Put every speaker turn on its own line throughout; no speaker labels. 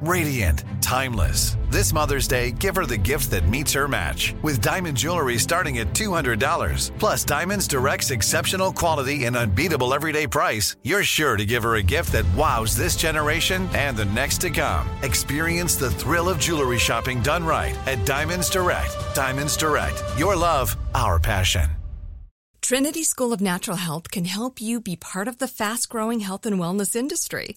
radiant, timeless. This Mother's Day, give her the gift that meets her match. With diamond jewelry starting at $200. Plus, Diamonds Direct's exceptional quality and unbeatable everyday price, you're sure to give her a gift that wows this generation and the next to come. Experience the thrill of jewelry shopping done right at Diamonds Direct. Diamonds Direct. Your love, our passion.
Trinity School of Natural Health can help you be part of the fast growing health and wellness industry.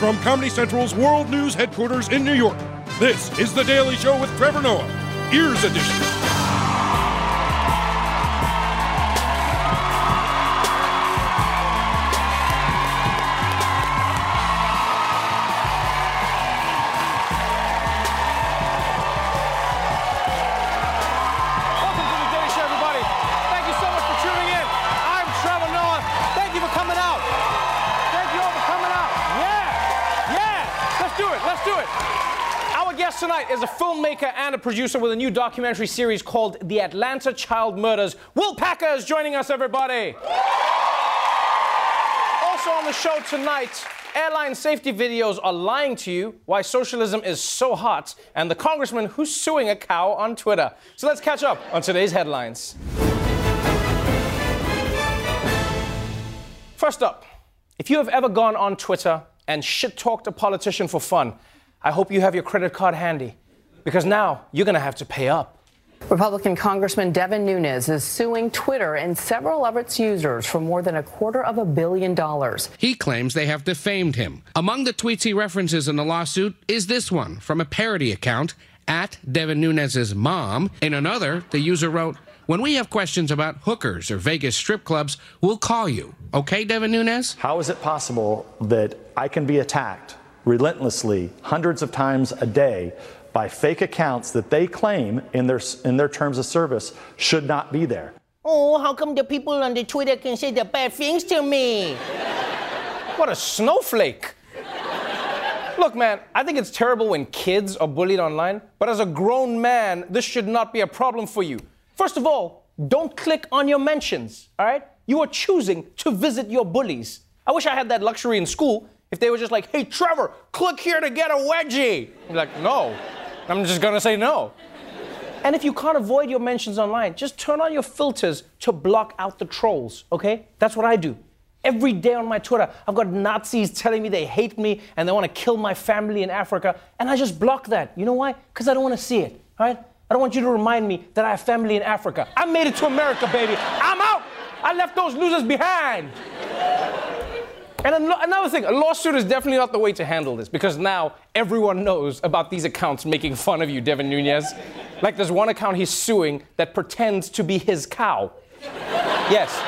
From Comedy Central's World News headquarters in New York, this is The Daily Show with Trevor Noah, Ears Edition.
Tonight is a filmmaker and a producer with a new documentary series called The Atlanta Child Murders. Will Packer is joining us, everybody. Also on the show tonight, airline safety videos are lying to you, why socialism is so hot, and the congressman who's suing a cow on Twitter. So let's catch up on today's headlines. First up, if you have ever gone on Twitter and shit talked a politician for fun, I hope you have your credit card handy because now you're going to have to pay up.
Republican Congressman Devin Nunes is suing Twitter and several of its users for more than a quarter of a billion dollars.
He claims they have defamed him. Among the tweets he references in the lawsuit is this one from a parody account at Devin Nunes's mom. In another, the user wrote, When we have questions about hookers or Vegas strip clubs, we'll call you. Okay, Devin Nunes?
How is it possible that I can be attacked relentlessly hundreds of times a day by fake accounts that they claim in their, in their terms of service should not be there?
Oh, how come the people on the Twitter can say the bad things to me? what a snowflake. Look, man, I think it's terrible when kids are bullied online, but as a grown man, this should not be a problem for you. First of all, don't click on your mentions, all right? You are choosing to visit your bullies. I wish I had that luxury in school if they were just like, hey, Trevor, click here to get a wedgie. You're like, no. I'm just gonna say no. And if you can't avoid your mentions online, just turn on your filters to block out the trolls, okay? That's what I do. Every day on my Twitter, I've got Nazis telling me they hate me and they want to kill my family in Africa, and I just block that. You know why? Because I don't want to see it, all right? I don't want you to remind me that I have family in Africa. I made it to America, baby. I'm out. I left those losers behind. And an- another thing, a lawsuit is definitely not the way to handle this because now everyone knows about these accounts making fun of you, Devin Nunes. Like there's one account he's suing that pretends to be his cow. Yes.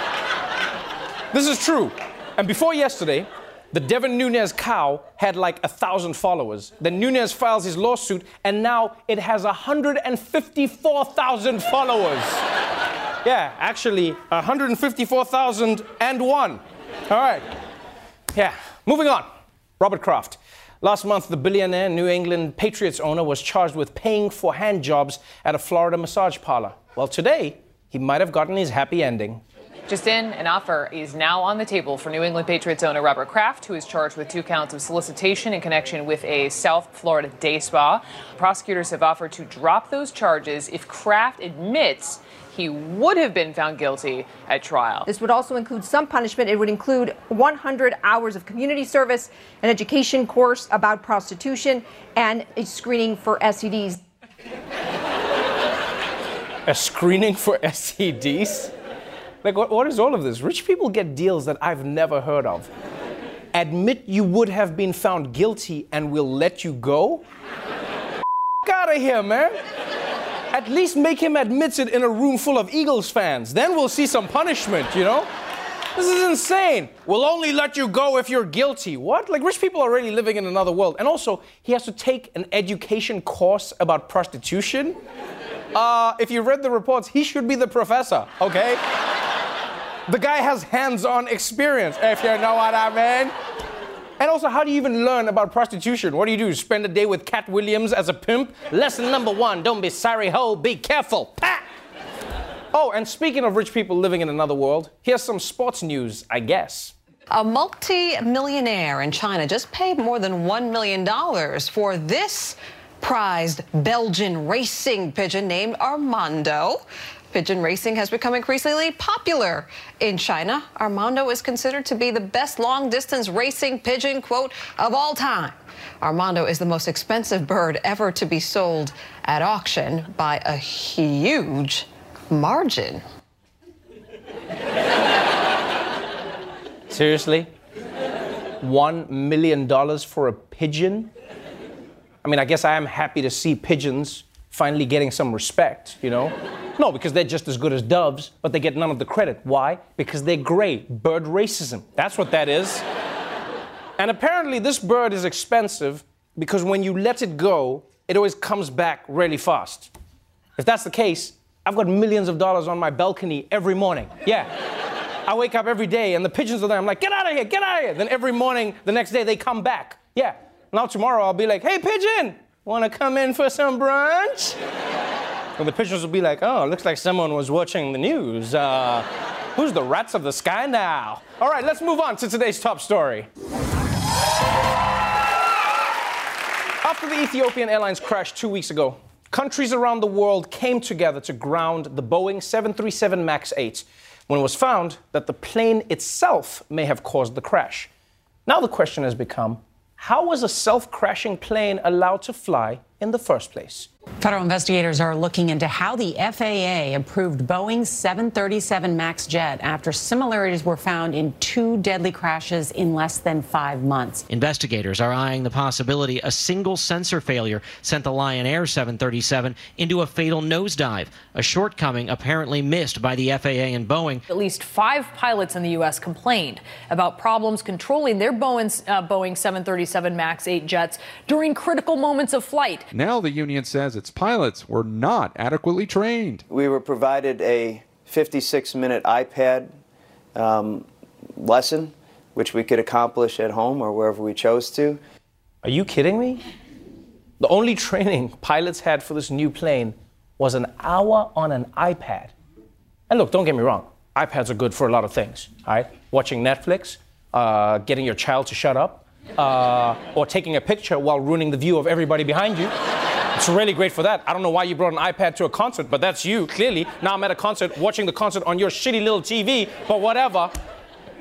This is true. And before yesterday, the Devin Nunes cow had like a thousand followers. Then Nunes files his lawsuit, and now it has 154,000 followers. Yeah, actually, 154,001. All right. Yeah, moving on. Robert Kraft. Last month, the billionaire New England Patriots owner was charged with paying for hand jobs at a Florida massage parlor. Well, today, he might have gotten his happy ending.
Just in, an offer is now on the table for New England Patriots owner Robert Kraft, who is charged with two counts of solicitation in connection with a South Florida day spa. Prosecutors have offered to drop those charges if Kraft admits he would have been found guilty at trial.
This would also include some punishment. It would include 100 hours of community service, an education course about prostitution, and a screening for STDs.
A screening for STDs? Like, what, what is all of this? Rich people get deals that I've never heard of. Admit you would have been found guilty and we'll let you go? out of here, man. At least make him admit it in a room full of Eagles fans. Then we'll see some punishment, you know? This is insane. We'll only let you go if you're guilty. What? Like, rich people are already living in another world. And also, he has to take an education course about prostitution. Uh, if you read the reports, he should be the professor, okay? the guy has hands on experience, if you know what I mean. And also, how do you even learn about prostitution? What do you do? Spend a day with Katt Williams as a pimp? Lesson number one don't be sorry, ho, be careful. Pat! Oh, and speaking of rich people living in another world, here's some sports news, I guess.
A multi-millionaire in China just paid more than $1 million for this prized Belgian racing pigeon named Armando. Pigeon racing has become increasingly popular in China. Armando is considered to be the best long distance racing pigeon, quote, of all time. Armando is the most expensive bird ever to be sold at auction by a huge margin.
Seriously? One million dollars for a pigeon? I mean, I guess I am happy to see pigeons finally getting some respect, you know? No, because they're just as good as doves, but they get none of the credit. Why? Because they're gray. Bird racism. That's what that is. and apparently, this bird is expensive because when you let it go, it always comes back really fast. If that's the case, I've got millions of dollars on my balcony every morning. Yeah. I wake up every day and the pigeons are there. I'm like, get out of here, get out of here. Then every morning, the next day, they come back. Yeah. Now tomorrow, I'll be like, hey, pigeon, wanna come in for some brunch? and the pigeons will be like, oh, looks like someone was watching the news. Uh, who's the rats of the sky now? All right, let's move on to today's top story. After the Ethiopian Airlines crash two weeks ago, countries around the world came together to ground the Boeing 737 MAX 8 when it was found that the plane itself may have caused the crash. Now the question has become how was a self crashing plane allowed to fly in the first place?
Federal investigators are looking into how the FAA approved Boeing's 737 MAX jet after similarities were found in two deadly crashes in less than five months.
Investigators are eyeing the possibility a single sensor failure sent the Lion Air 737 into a fatal nosedive, a shortcoming apparently missed by the FAA and Boeing.
At least five pilots in the U.S. complained about problems controlling their Boeing, uh, Boeing 737 MAX 8 jets during critical moments of flight.
Now the union says its pilots were not adequately trained.
We were provided a 56 minute iPad um, lesson, which we could accomplish at home or wherever we chose to.
Are you kidding me? The only training pilots had for this new plane was an hour on an iPad. And look, don't get me wrong, iPads are good for a lot of things, all right? Watching Netflix, uh, getting your child to shut up, uh, or taking a picture while ruining the view of everybody behind you. It's really great for that. I don't know why you brought an iPad to a concert, but that's you, clearly. Now I'm at a concert watching the concert on your shitty little TV, but whatever.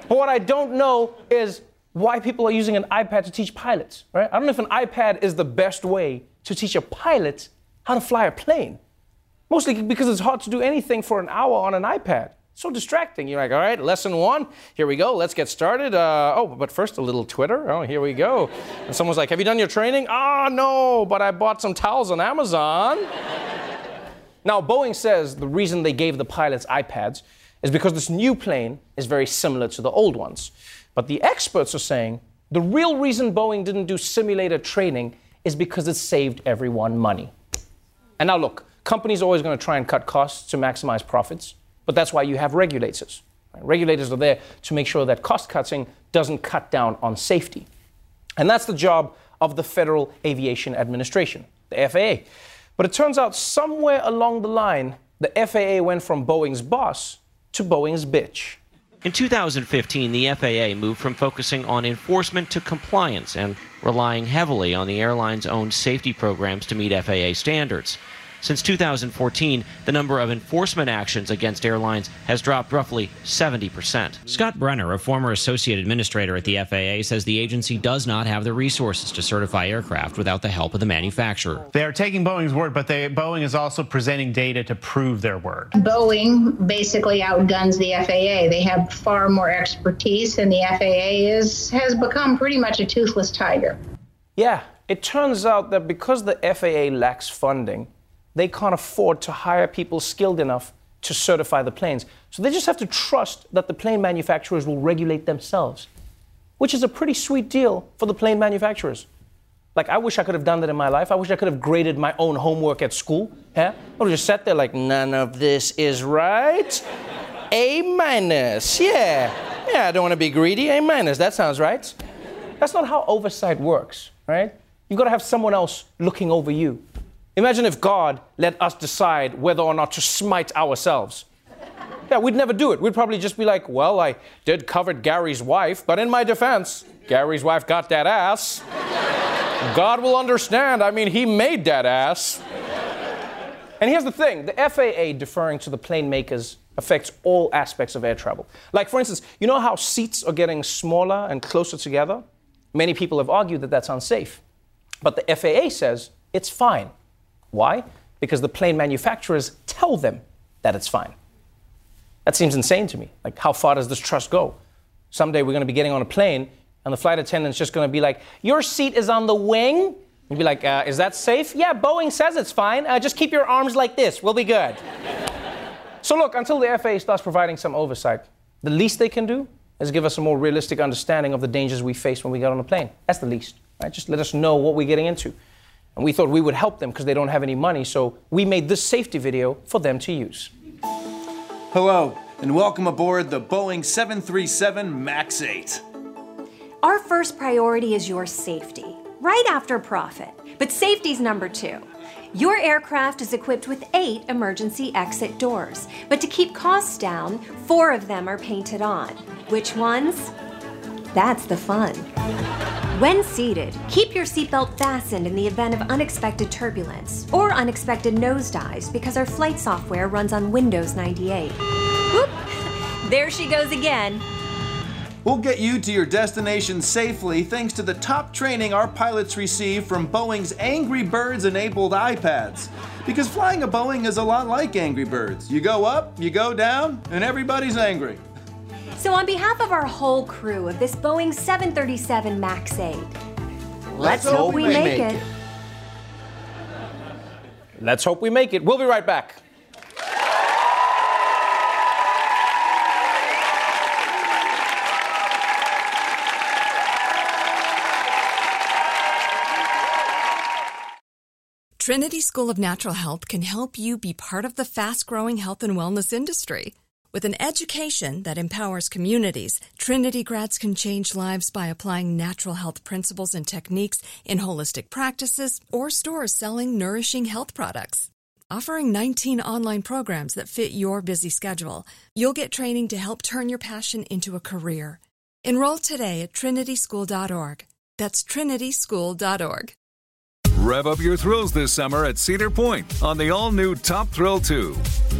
But what I don't know is why people are using an iPad to teach pilots, right? I don't know if an iPad is the best way to teach a pilot how to fly a plane. Mostly because it's hard to do anything for an hour on an iPad so distracting. You're like, all right, lesson one, here we go, let's get started. Uh, oh, but first a little Twitter. Oh, here we go. And someone's like, have you done your training? Ah, oh, no, but I bought some towels on Amazon. now, Boeing says the reason they gave the pilots iPads is because this new plane is very similar to the old ones. But the experts are saying the real reason Boeing didn't do simulator training is because it saved everyone money. And now, look, companies are always going to try and cut costs to maximize profits. But that's why you have regulators. Right? Regulators are there to make sure that cost cutting doesn't cut down on safety. And that's the job of the Federal Aviation Administration, the FAA. But it turns out somewhere along the line, the FAA went from Boeing's boss to Boeing's bitch.
In 2015, the FAA moved from focusing on enforcement to compliance and relying heavily on the airline's own safety programs to meet FAA standards. Since 2014, the number of enforcement actions against airlines has dropped roughly 70%.
Scott Brenner, a former associate administrator at the FAA, says the agency does not have the resources to certify aircraft without the help of the manufacturer.
They are taking Boeing's word, but they, Boeing is also presenting data to prove their word.
Boeing basically outguns the FAA. They have far more expertise, and the FAA is has become pretty much a toothless tiger.
Yeah, it turns out that because the FAA lacks funding, they can't afford to hire people skilled enough to certify the planes. So they just have to trust that the plane manufacturers will regulate themselves, which is a pretty sweet deal for the plane manufacturers. Like, I wish I could have done that in my life. I wish I could have graded my own homework at school. Yeah? I would have just sat there like, none of this is right. A minus. Yeah. Yeah, I don't want to be greedy. A minus. That sounds right. That's not how oversight works, right? You've got to have someone else looking over you. Imagine if God let us decide whether or not to smite ourselves. Yeah, we'd never do it. We'd probably just be like, well, I did covet Gary's wife, but in my defense, Gary's wife got that ass. God will understand. I mean, he made that ass. And here's the thing the FAA deferring to the plane makers affects all aspects of air travel. Like, for instance, you know how seats are getting smaller and closer together? Many people have argued that that's unsafe. But the FAA says it's fine. Why? Because the plane manufacturers tell them that it's fine. That seems insane to me. Like, how far does this trust go? Someday we're going to be getting on a plane, and the flight attendant's just going to be like, Your seat is on the wing. You'd be like, uh, Is that safe? Yeah, Boeing says it's fine. Uh, just keep your arms like this. We'll be good. so, look, until the FAA starts providing some oversight, the least they can do is give us a more realistic understanding of the dangers we face when we get on a plane. That's the least. Right? Just let us know what we're getting into. And we thought we would help them because they don't have any money, so we made this safety video for them to use.
Hello, and welcome aboard the Boeing 737 MAX 8.
Our first priority is your safety, right after profit. But safety's number two. Your aircraft is equipped with eight emergency exit doors, but to keep costs down, four of them are painted on. Which ones? That's the fun. When seated, keep your seatbelt fastened in the event of unexpected turbulence or unexpected nosedives because our flight software runs on Windows 98. Whoop! There she goes again.
We'll get you to your destination safely thanks to the top training our pilots receive from Boeing's Angry Birds enabled iPads. Because flying a Boeing is a lot like Angry Birds. You go up, you go down, and everybody's angry.
So, on behalf of our whole crew of this Boeing 737 MAX 8, let's, hope, we make, it. it.
Let's hope we make it. We'll be right back.
Trinity School of Natural Health can help you be part of the fast growing health and wellness industry. With an education that empowers communities, Trinity grads can change lives by applying natural health principles and techniques in holistic practices or stores selling nourishing health products. Offering 19 online programs that fit your busy schedule, you'll get training to help turn your passion into a career. Enroll today at trinityschool.org. That's trinityschool.org.
Rev up your thrills this summer at Cedar Point on the all new Top Thrill 2.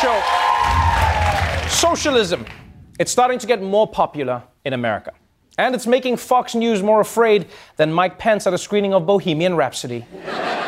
Show. Socialism. It's starting to get more popular in America. And it's making Fox News more afraid than Mike Pence at a screening of Bohemian Rhapsody.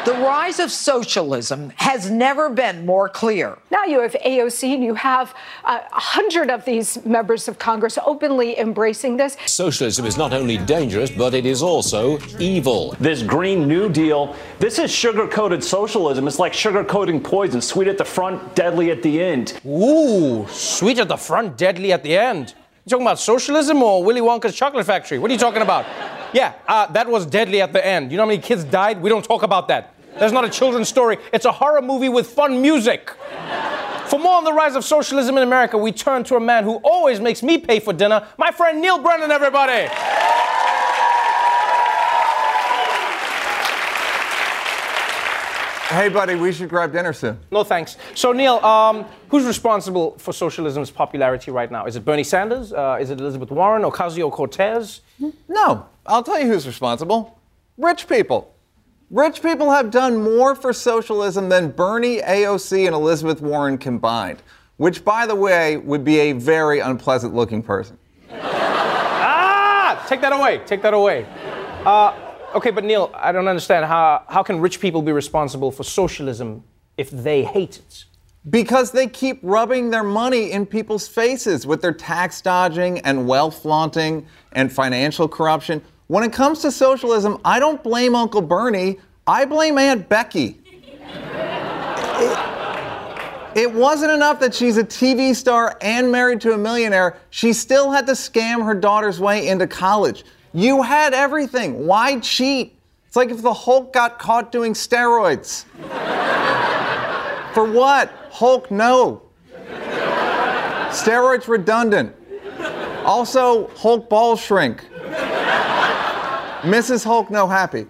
The rise of socialism has never been more clear.
Now you have AOC and you have uh, a hundred of these members of Congress openly embracing this.
Socialism is not only dangerous, but it is also evil.
This Green New Deal, this is sugar coated socialism. It's like sugar coating poison, sweet at the front, deadly at the end.
Ooh, sweet at the front, deadly at the end. You talking about socialism or Willy Wonka's chocolate factory? What are you talking about? Yeah, uh, that was deadly at the end. You know how many kids died? We don't talk about that. That's not a children's story. It's a horror movie with fun music. For more on the rise of socialism in America, we turn to a man who always makes me pay for dinner, my friend Neal Brennan, everybody.
Hey, buddy, we should grab dinner soon.
No thanks. So, Neal, um, who's responsible for socialism's popularity right now? Is it Bernie Sanders? Uh, is it Elizabeth Warren? Ocasio Cortez?
No, I'll tell you who's responsible rich people. Rich people have done more for socialism than Bernie, AOC, and Elizabeth Warren combined, which, by the way, would be a very unpleasant looking person.
ah! Take that away. Take that away. Uh, okay, but Neal, I don't understand. How, how can rich people be responsible for socialism if they hate it?
Because they keep rubbing their money in people's faces with their tax dodging and wealth flaunting and financial corruption. When it comes to socialism, I don't blame Uncle Bernie, I blame Aunt Becky. It, it wasn't enough that she's a TV star and married to a millionaire, she still had to scam her daughter's way into college. You had everything. Why cheat? It's like if the Hulk got caught doing steroids. For what? Hulk, no. Steroids redundant. Also, Hulk balls shrink. Mrs. Hulk, no happy.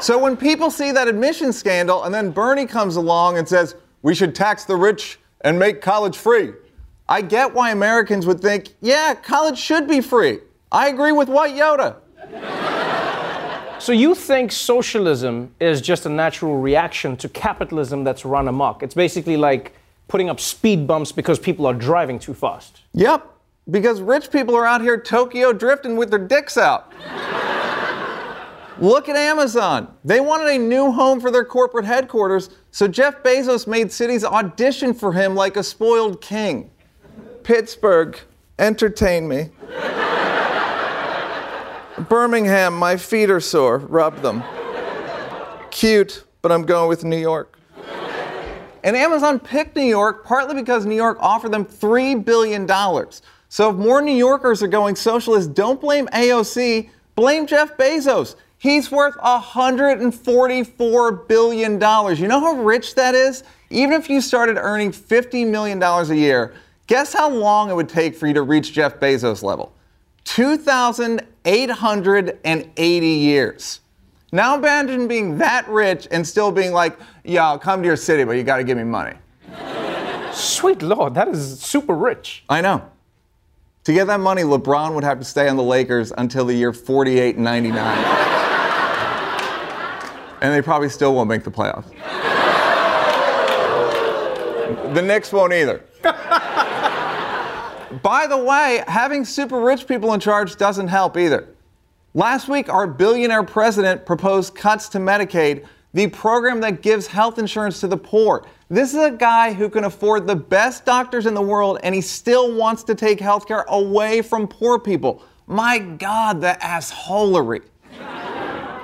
So when people see that admission scandal and then Bernie comes along and says, we should tax the rich and make college free, I get why Americans would think, yeah, college should be free. I agree with White Yoda.
So you think socialism is just a natural reaction to capitalism that's run amok? It's basically like putting up speed bumps because people are driving too fast.
Yep, because rich people are out here Tokyo drifting with their dicks out. Look at Amazon. They wanted a new home for their corporate headquarters, so Jeff Bezos made cities audition for him like a spoiled king. Pittsburgh, entertain me. Birmingham, my feet are sore, rub them. Cute, but I'm going with New York. And Amazon picked New York partly because New York offered them $3 billion. So if more New Yorkers are going socialist, don't blame AOC, blame Jeff Bezos. He's worth $144 billion. You know how rich that is? Even if you started earning $50 million a year, guess how long it would take for you to reach Jeff Bezos' level? 2,880 years. Now imagine being that rich and still being like, yeah, I'll come to your city, but you got to give me money.
Sweet Lord, that is super rich.
I know. To get that money, LeBron would have to stay on the Lakers until the year 48 99. and they probably still won't make the playoffs. the Knicks won't either. By the way, having super rich people in charge doesn't help either. Last week, our billionaire president proposed cuts to Medicaid, the program that gives health insurance to the poor. This is a guy who can afford the best doctors in the world, and he still wants to take health care away from poor people. My God, the assholery.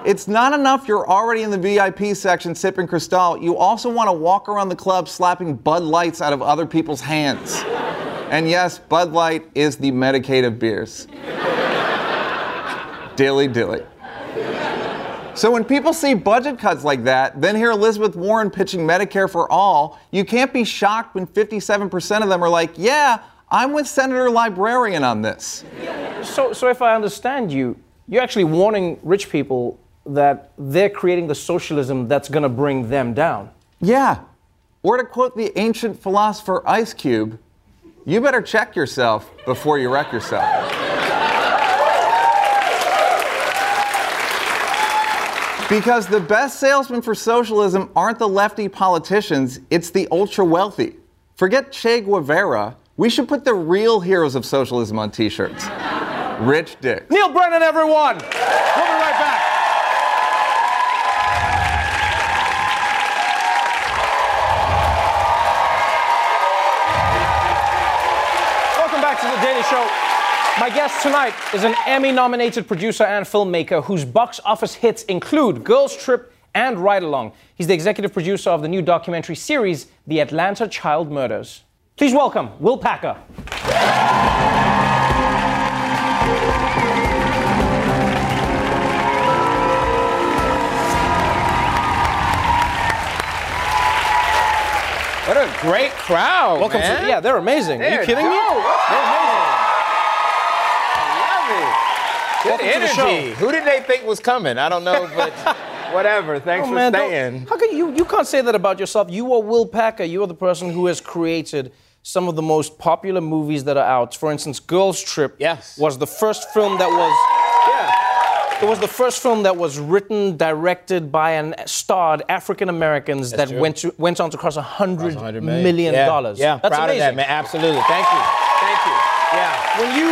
It's not enough you're already in the VIP section sipping Cristal. You also want to walk around the club slapping Bud Lights out of other people's hands. And yes, Bud Light is the Medicaid of beers. dilly dilly. So when people see budget cuts like that, then hear Elizabeth Warren pitching Medicare for all, you can't be shocked when 57% of them are like, yeah, I'm with Senator Librarian on this.
So, so if I understand you, you're actually warning rich people that they're creating the socialism that's going to bring them down.
Yeah. Or to quote the ancient philosopher Ice Cube, you better check yourself before you wreck yourself. Because the best salesmen for socialism aren't the lefty politicians, it's the ultra wealthy. Forget Che Guevara. We should put the real heroes of socialism on t shirts. Rich Dick.
Neal Brennan, everyone! We'll be right back. Show. My guest tonight is an Emmy nominated producer and filmmaker whose box office hits include Girls Trip and Ride Along. He's the executive producer of the new documentary series, The Atlanta Child Murders. Please welcome Will Packer.
What a great crowd!
Welcome
man.
to yeah, they're amazing. There
Are
you kidding me?
Good
Welcome to the show.
energy. Who did they think was coming? I don't know, but whatever. Thanks
Oh,
for
man,
staying.
How can you you can't say that about yourself? You are Will Packer. You are the person who has created some of the most popular movies that are out. For instance, Girls Trip
yes.
was the first film that was It was the first film that was written, directed by and starred African Americans that
true.
went to went on to cross a hundred
$100
million
Yeah,
dollars.
Yeah,
That's
proud
amazing.
of that, man. Absolutely. Thank you. Thank you. Yeah.
When you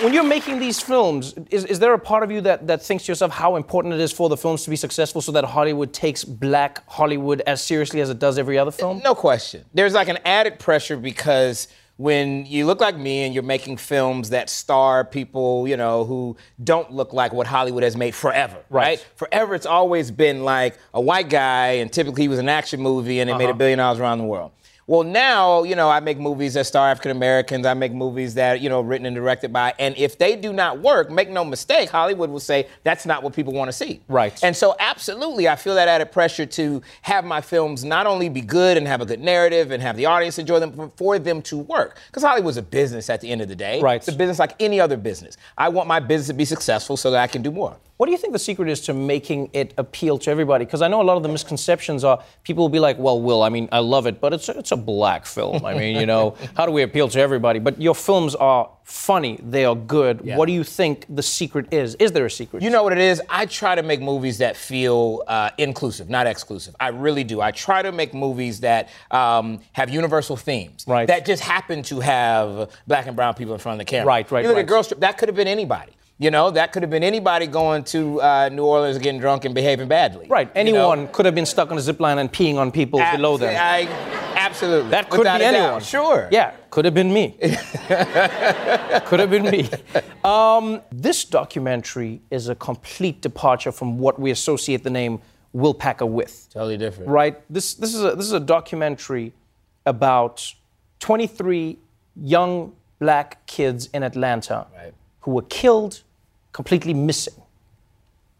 when you're making these films, is, is there a part of you that, that thinks to yourself how important it is for the films to be successful so that Hollywood takes black Hollywood as seriously as it does every other film?
No question. There's like an added pressure because when you look like me and you're making films that star people, you know, who don't look like what Hollywood has made forever, right? Forever, it's always been like a white guy, and typically he was an action movie, and they made a
Uh-huh.
billion dollars around the world. Well, now, you know, I make movies that star African Americans. I make movies that, you know, written and directed by. And if they do not work, make no mistake, Hollywood will say that's not what people want to see.
Right.
And so, absolutely, I feel that added pressure to have my films not only be good and have a good narrative and have the audience enjoy them, but for them to work. Because Hollywood's a business at the end of the day.
Right.
It's a business like any other business. I want my business to be successful so that I can do more.
What do you think the secret is to making it appeal to everybody? Because I know a lot of the misconceptions are people will be like, well, Will, I mean, I love it, but it's a, it's a black film. I mean, you know, how do we appeal to everybody? But your films are funny, they are good.
Yeah.
What do you think the secret is? Is there a secret?
You know what it is? I try to make movies that feel uh, inclusive, not exclusive. I really do. I try to make movies that um, have universal themes.
Right.
That just happen to have black and brown people in front of the camera.
Right, right,
You look
right.
at Girl Trip, that could have been anybody. You know, that could have been anybody going to uh, New Orleans getting drunk and behaving badly.
Right.
You know?
Anyone could have been stuck on a zip line and peeing on people below them.
I, absolutely.
that could
Without
be
a doubt.
anyone.
Sure.
Yeah, could have been me. could have been me. Um, this documentary is a complete departure from what we associate the name Will Packer with.
Totally different.
Right. This this is a this is a documentary about 23 young black kids in Atlanta who were killed, completely missing.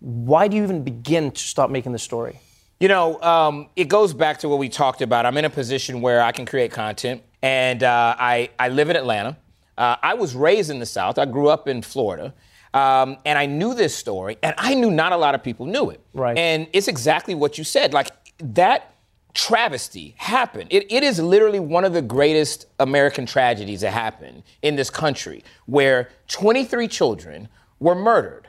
Why do you even begin to start making the story?
You know, um, it goes back to what we talked about. I'm in a position where I can create content, and uh, I, I live in Atlanta. Uh, I was raised in the South. I grew up in Florida. Um, and I knew this story, and I knew not a lot of people knew it.
Right.
And it's exactly what you said. Like, that travesty happened. It, it is literally one of the greatest American tragedies that happened in this country, where 23 children were murdered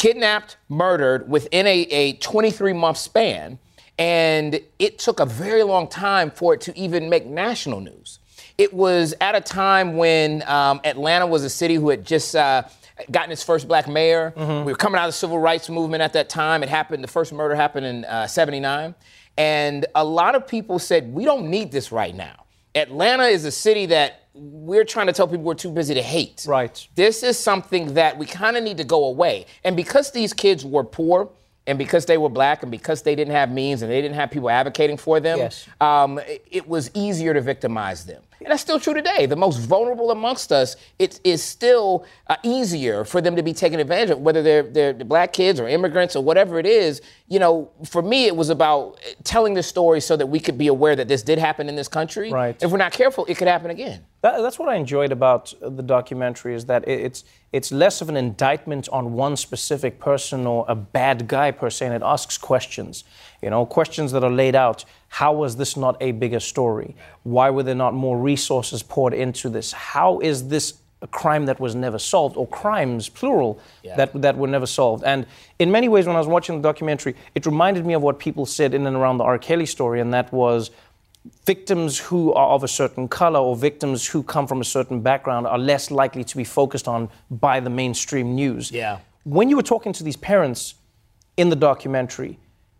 kidnapped, murdered within a, a 23 month span. And it took a very long time for it to even make national news. It was at a time when um, Atlanta was a city who had just uh, gotten its first black mayor. We were coming out of the civil rights movement at that time. It happened, the first murder happened in uh, 79. And a lot of people said, we don't need this right now. Atlanta is a city that we're trying to tell people we're too busy to hate.
Right.
This is something that we kind of need to go away. And because these kids were poor, and because they were black, and because they didn't have means, and they didn't have people advocating for them,
Yes.
um, it, it was easier to victimize them. And that's still true today. The most vulnerable amongst us, it is still uh, easier for them to be taken advantage of, whether they're, they're black kids or immigrants or whatever it is. You know, for me, it was about telling the story so that we could be aware that this did happen in this country.
Right.
If we're not careful, it could happen again.
That, that's what I enjoyed about the documentary is that it- it's it's less of an indictment on one specific person or a bad guy per se, and it asks questions. You know, questions that are laid out. How was this not a bigger story? Why were there not more resources poured into this? How is this a crime that was never solved, or crimes plural that that were never solved? And in many ways, when I was watching the documentary, it reminded me of what people said in and around the R. Kelly story, and that was victims who are of a certain color or victims who come from a certain background are less likely to be focused on by the mainstream news.
Yeah.
When you were talking to these parents in the documentary,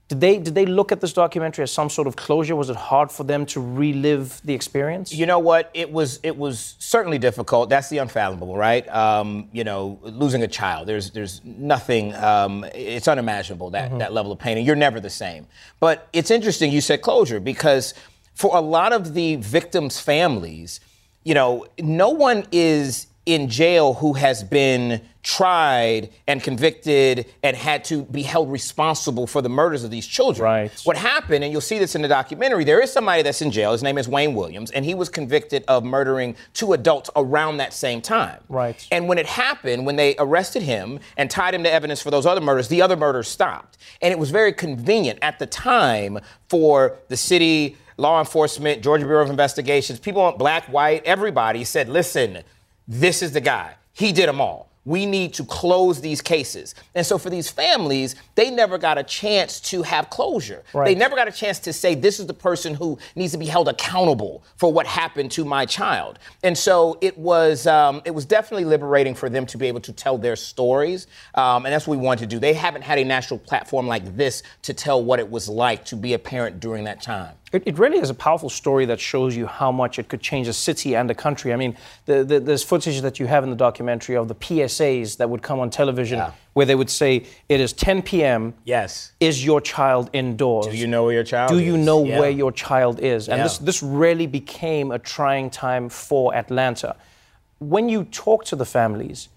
did they did they look at this documentary as some sort of closure? Was it hard for them to relive the experience?
You know what? It was it was certainly difficult. That's the unfathomable, right? Um, you know, losing a child. There's there's nothing. Um, it's unimaginable that that level of pain, and you're never the same. But it's interesting. You said closure because for a lot of the victims' families, you know, no one is in jail who has been tried and convicted and had to be held responsible for the murders of these children.
Right.
What happened, and you'll see this in the documentary, there is somebody that's in jail. His name is Wayne Williams, and he was convicted of murdering two adults around that same time.
Right.
And when it happened, when they arrested him and tied him to evidence for those other murders, the other murders stopped. And it was very convenient at the time for the city, law enforcement, Georgia Bureau of Investigations, people, on black, white, everybody said, listen, this is the guy. He did them all. We need to close these cases. And so for these families, they never got a chance to have closure.
Right.
They never got a chance to say, this is the person who needs to be held accountable for what happened to my child. And so it was, um, it was definitely liberating for them to be able to tell their stories. Um, and that's what we wanted to do. They haven't had a national platform like this to tell what it was like to be a parent during that time.
It, it really is a powerful story that shows you how much it could change a city and a country. I mean, the, the, there's footage that you have in the documentary of the PSAs that would come on television where they would say, It is 10 p.m.
Yes.
Is your child indoors?
Do you know where your child
Do
is?
you know
Yeah.
where your child is? And
Yeah.
this, this really became a trying time for Atlanta. When you talk to the families,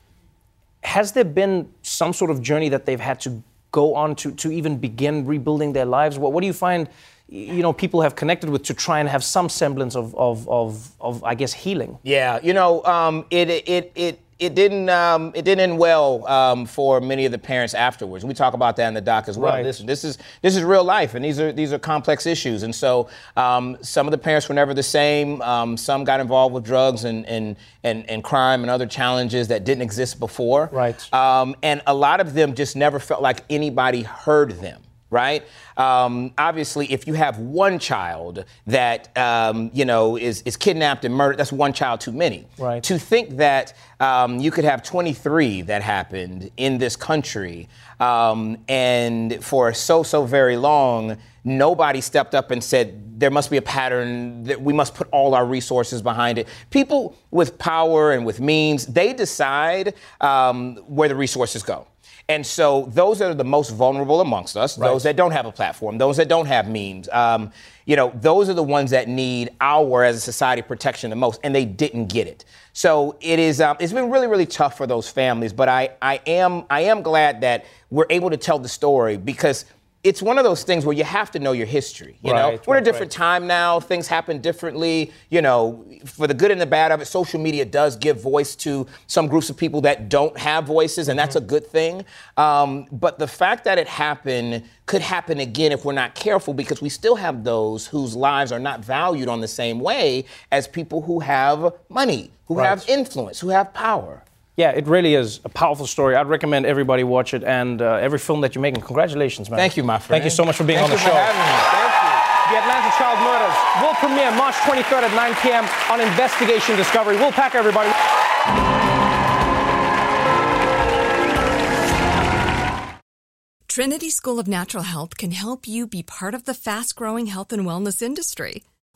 has there been some sort of journey that they've had to go on to, to even begin rebuilding their lives? What, what do you find, you know, people have connected with to try and have some semblance of, of, of, of I guess, healing?
Yeah, you know, um, it it it it didn't um, it didn't end well um, for many of the parents afterwards. We talk about that in the doc as well.
Right.
Listen, this is this is real life, and these are these are complex issues. And so um, some of the parents were never the same. Um, some got involved with drugs and and and and crime and other challenges that didn't exist before.
Right.
Um, and a lot of them just never felt like anybody heard them. Right. Um, obviously, if you have one child that um, you know is is kidnapped and murdered, that's one child too many.
Right.
To think that um, you could have 23 that happened in this country, um, and for so so very long, nobody stepped up and said there must be a pattern that we must put all our resources behind it. People with power and with means, they decide um, where the resources go. And so those that are the most vulnerable amongst us, those that don't have a platform, those that don't have memes, Um, you know, those are the ones that need our, as a society, protection the most, and they didn't get it. So it is. Um, it's been really, really tough for those families. But I, I am, I am glad that we're able to tell the story because it's one of those things where you have to know your history. You know,
Right,
we're in a different time now. Things happen differently. You know, for the good and the bad of it, social media does give voice to some groups of people that don't have voices, and that's a good thing. Um, but the fact that it happened could happen again if we're not careful, because we still have those whose lives are not valued on the same way as people who have money, who
Right.
have influence, who have power.
Yeah, it really is a powerful story. I'd recommend everybody watch it and uh, every film that you're making. Congratulations, man.
Thank you, my friend.
Thank you so much for being
Thank
on the
you
show.
for having me. Thank you.
The Atlanta Child Murders will premiere March 23rd at 9 p.m. on Investigation Discovery. We'll pack everybody.
Trinity School of Natural Health can help you be part of the fast growing health and wellness industry.